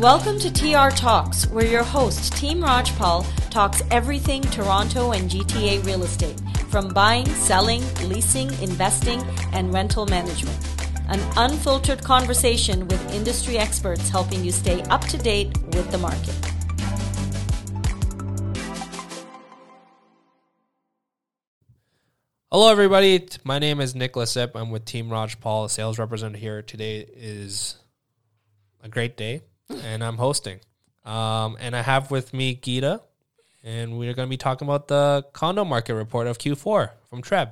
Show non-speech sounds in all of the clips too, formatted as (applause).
Welcome to TR Talks, where your host, Team Rajpal, talks everything Toronto and GTA real estate, from buying, selling, leasing, investing, and rental management. An unfiltered conversation with industry experts helping you stay up to date with the market. Hello, everybody. My name is Nicholas Ip. I'm with Team Rajpal, a sales representative here. Today is a great day, and I'm hosting. Um, and I have with me Geeta, and we're going to be talking about the condo market report of Q4 from Treb.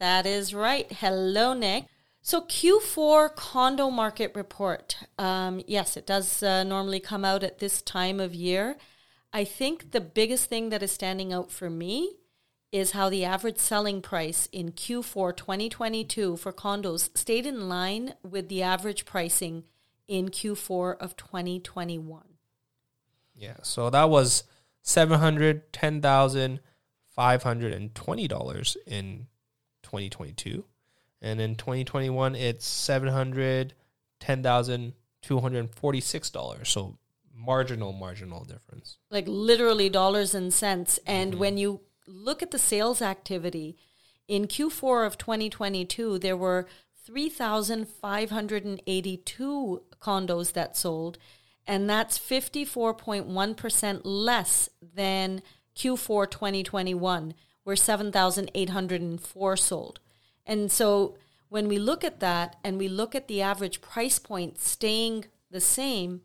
That is right. Hello, Nick. So Q4 condo market report. Um, yes, it does uh, normally come out at this time of year. I think the biggest thing that is standing out for me is how the average selling price in Q4 2022 for condos stayed in line with the average pricing in Q4 of 2021. Yeah, so that was seven hundred ten thousand five hundred and twenty dollars in 2022, and in 2021 it's seven hundred ten thousand two hundred forty six dollars. So marginal, marginal difference. Like literally dollars and cents. And mm-hmm. when you look at the sales activity in Q4 of 2022, there were 3,582 condos that sold, and that's 54.1% less than Q4 2021, where 7,804 sold. And so when we look at that and we look at the average price point staying the same,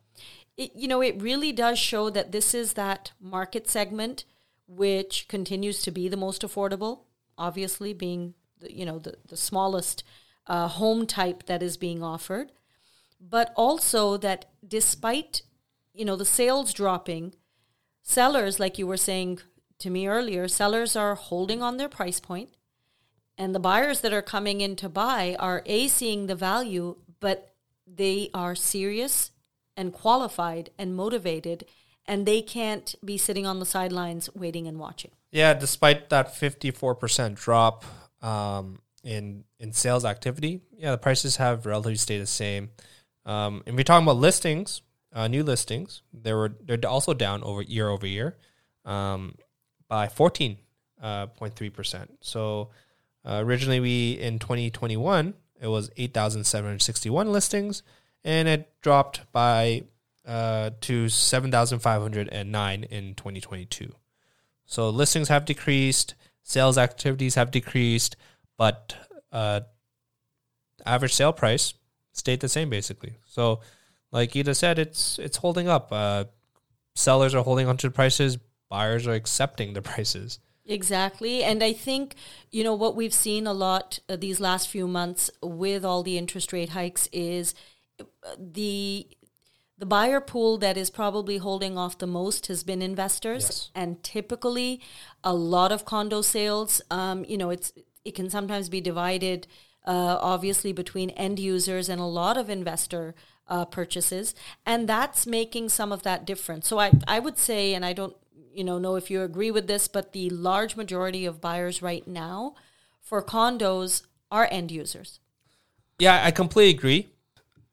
it, you know, it really does show that this is that market segment which continues to be the most affordable, obviously being the, you know the, the smallest uh, home type that is being offered, but also that despite you know the sales dropping, sellers like you were saying to me earlier, sellers are holding on their price point, and the buyers that are coming in to buy are a seeing the value, but they are serious and qualified and motivated and they can't be sitting on the sidelines waiting and watching. Yeah, despite that 54% drop um, in in sales activity, yeah, the prices have relatively stayed the same. Um, and we're talking about listings, uh, new listings. They were they're also down over year over year um, by 14.3 uh, percent. So uh, originally, we in 2021 it was 8,761 listings, and it dropped by uh, to 7,509 in 2022. So listings have decreased, sales activities have decreased, but uh, average sale price stayed the same basically. So, like Ida said, it's it's holding up. Uh, sellers are holding onto the prices, buyers are accepting the (laughs) prices. Exactly. And I think, you know, what we've seen a lot uh, these last few months with all the interest rate hikes is uh, the the buyer pool that is probably holding off the most has been investors, Yes. and typically, a lot of condo sales. Um, you know, it's it can sometimes be divided, uh, obviously, between end users and a lot of investor uh, purchases, and that's making some of that difference. So I I would say, and I don't you know know if you agree with this, but the large majority of buyers right now for condos are end users. Yeah, I completely agree.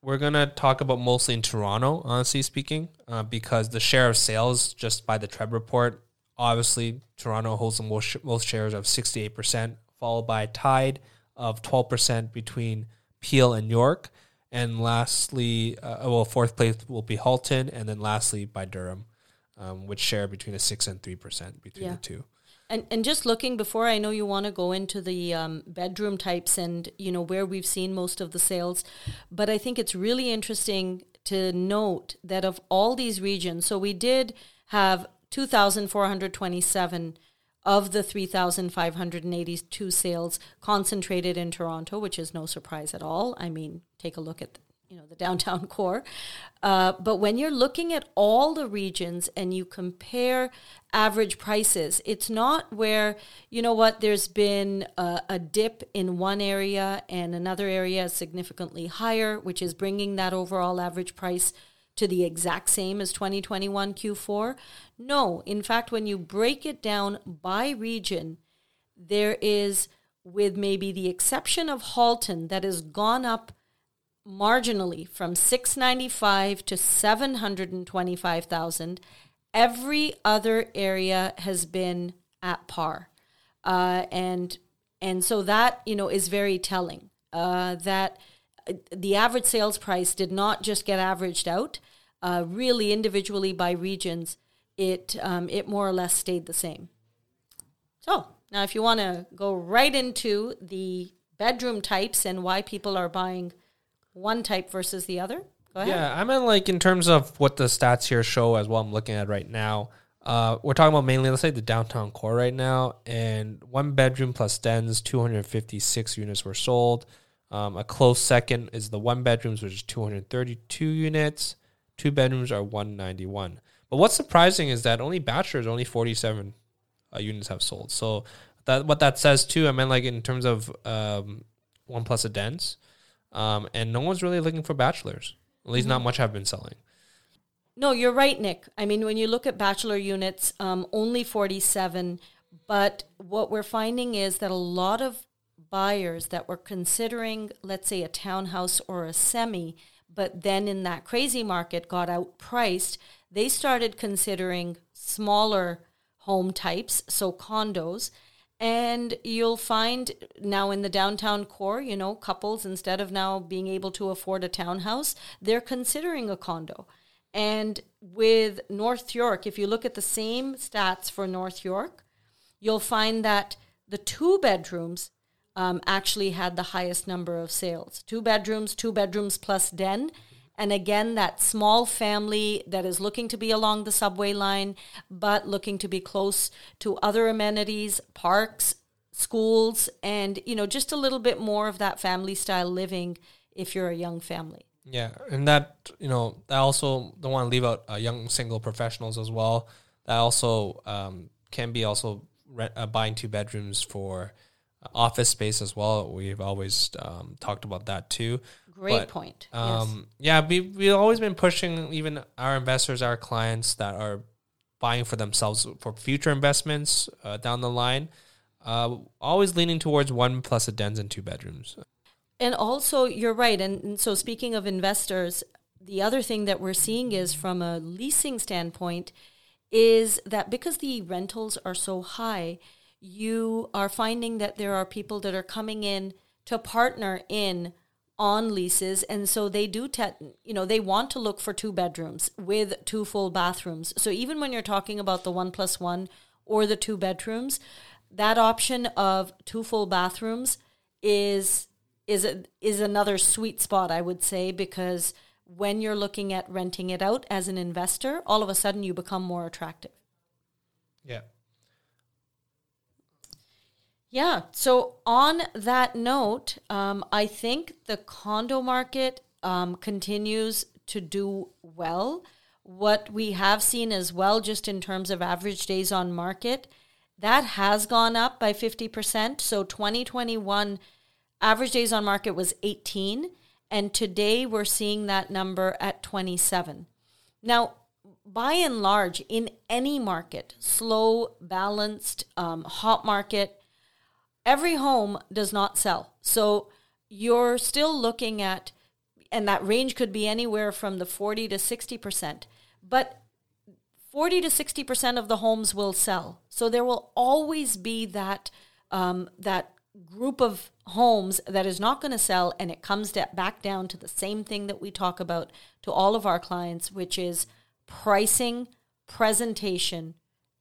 We're gonna talk about mostly in Toronto, honestly speaking, uh, because the share of sales just by the Treb report, obviously Toronto holds the most, most shares of sixty eight percent, followed by a tide of 12% between Peel and York. And lastly, uh, well, fourth place will be Halton, and then lastly by Durham, um, which share between a 6 and 3% between yeah. the two. And, and just looking before I know you want to go into the um, bedroom types and you know where we've seen most of the sales, but I think it's really interesting to note that of all these regions, so we did have 2,427 of the 3,582 sales concentrated in Toronto, which is no surprise at all. I mean, take a look at you know the downtown (laughs) core. Uh, but when you're looking at all the regions and you compare average prices, it's not where you know what there's been a, a dip in one area and another area is significantly higher, which is bringing that overall average price to the exact same as 2021 Q4. No, in fact, when you break it down by region, there is, with maybe the exception of Halton, that has gone up marginally from 695 to 725,000. Every other area has been at par. Uh, and and so that you know is very telling uh, that the average sales price did not just get averaged out uh, really individually by regions it um, it more or less stayed the same. So now if you want to go right into the bedroom types and why people are buying one type versus the other go ahead. Yeah i mean like in terms of what the stats here show as well i'm looking at right now. Uh, we're talking about mainly, let's say, the downtown core right now, and one bedroom plus dens, 256 units were sold. Um, a close second is the one bedrooms, which is 232 units. Two bedrooms are 191. But what's surprising is that only bachelors, only 47 uh, units have sold. So that what that says too, I mean, like in terms of um, one plus a dens, um, and no one's really looking for bachelors. At least mm-hmm. not much have been selling. No, you're right, Nick. I mean, when you look at bachelor units, um, only 47. But what we're finding is that a lot of buyers that were considering, let's say, a townhouse or a semi, but then in that crazy market got outpriced, they started considering smaller home types, so condos. And you'll find now in the downtown core, you know, couples, instead of now being able to afford a townhouse, they're considering a condo. And with North York, if you look at the same stats for North York, you'll find that the two bedrooms um, actually had the highest number of sales. Two bedrooms, two bedrooms plus den. And again, that small family that is looking to be along the subway line, but looking to be close to other amenities, parks, schools, and, you know, just a little bit more of that family style living if you're a young family. Yeah, and that you know, I also don't want to leave out uh, young single professionals as well. That also um, can be also rent, uh, buying two bedrooms for office space as well. We've always um, talked about that too. Great but, point. Um, yes. Yeah, we we've always been pushing even our investors, our clients that are buying for themselves for future investments uh, down the line. Uh, always leaning towards one plus a dens and two bedrooms. And also, you're right. And, and, so, speaking of investors, the other thing that we're seeing is from a leasing standpoint, is that because the rentals are so high, you are finding that there are people that are coming in to partner in on leases and so they do te- you know they want to look for two bedrooms with two full bathrooms so even when you're talking about the one plus one or the two bedrooms that option of two full bathrooms is is a, is another sweet spot, I would say, because when you're looking at renting it out as an investor, all of a sudden you become more attractive. Yeah. Yeah. So on that note, um, I think the condo market um, continues to do well. What we have seen as well, just in terms of average days on market, that has gone up by 50%. So 2021 Average days on market was 18, and today we're seeing that number at 27. Now, by and large, in any market, slow, balanced, um, hot market, every home does not sell. So you're still looking at, and that range could be anywhere from the 40 to 60%. But 40 to 60% of the homes will sell. So there will always be that, um, that group of homes that is not going to sell and it comes to, back down to the same thing that we talk about to all of our clients which is pricing presentation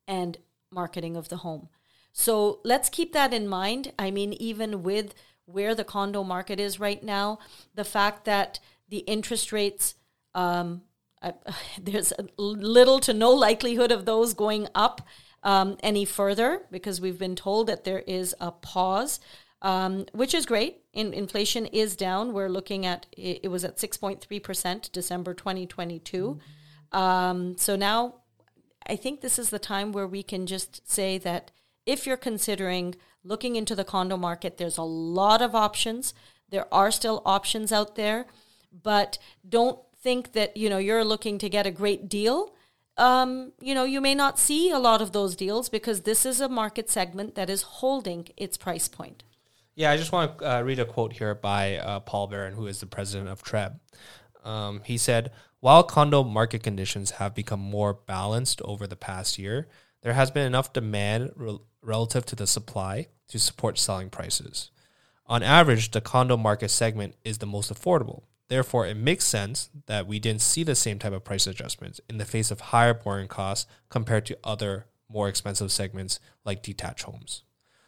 and marketing of the home so let's keep that in mind i mean even with where the condo market is right now the fact that the interest rates um, uh, (laughs) there's little to no likelihood of those going up um, any further because we've been told that there is a pause, um, which is great. In, inflation is down. We're looking at it, it was at 6.3% December 2022. Um, so now I think this is the time where we can just say that if you're considering looking into the condo market, there's a lot of options. There are still options out there, but don't think that you know you're looking to get a great deal um, you know, you may not see a lot of those deals because this is a market segment that is holding its price point. Yeah, I just want to uh, read a quote here by uh, Paul Baron, who is the president of TREB. Um, he said, While condo market conditions have become more balanced over the past year, there has been enough demand re- relative to the supply to support selling prices. On average, the condo market segment is the most affordable. Therefore, it makes sense that we didn't see the same type of price adjustments in the face of higher borrowing costs compared to other more expensive segments like detached homes.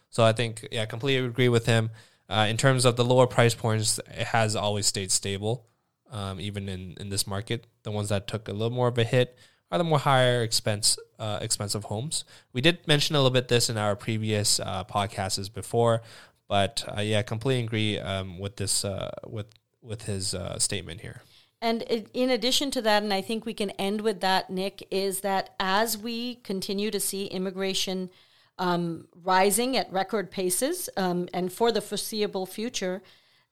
So I think, yeah, I completely agree with him. Uh, in terms of the lower price points, it has always stayed stable, um, even in, in this market. The ones that took a little more of a hit are the more higher expense uh, expensive homes. We did mention a little bit this in our previous uh, podcasts before, but uh, yeah, completely agree um, with this uh, with with his uh, statement here. And in addition to that, and I think we can end with that, Nick, is that as we continue to see immigration um, rising at record paces um, and for the foreseeable future,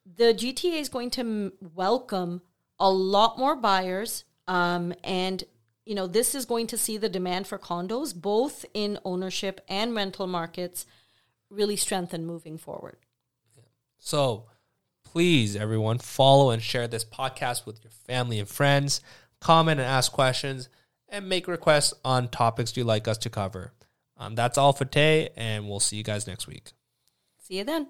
the GTA is going to welcome a lot more buyers. Um, and, you know, this is going to see the demand for condos, both in ownership and rental markets, really strengthen moving forward. So, please, everyone, follow and share this podcast with your family and friends. Comment and ask questions, and make requests on topics you'd like us to cover. Um, that's all for today, and we'll see you guys next week. See you then.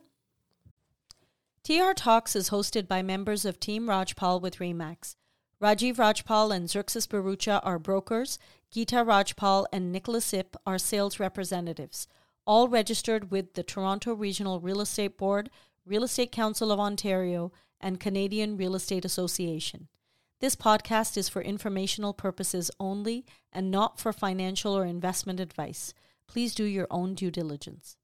TR Talks is hosted by members of Team Rajpal with Remax. Rajiv Rajpal and Xerxes Barucha are brokers. Geeta Rajpal and Nicholas Ip are sales representatives, all registered with the Toronto Regional Real Estate Board, Real Estate Council of Ontario, and Canadian Real Estate Association. This podcast is for informational purposes only and not for financial or investment advice. Please do your own due diligence.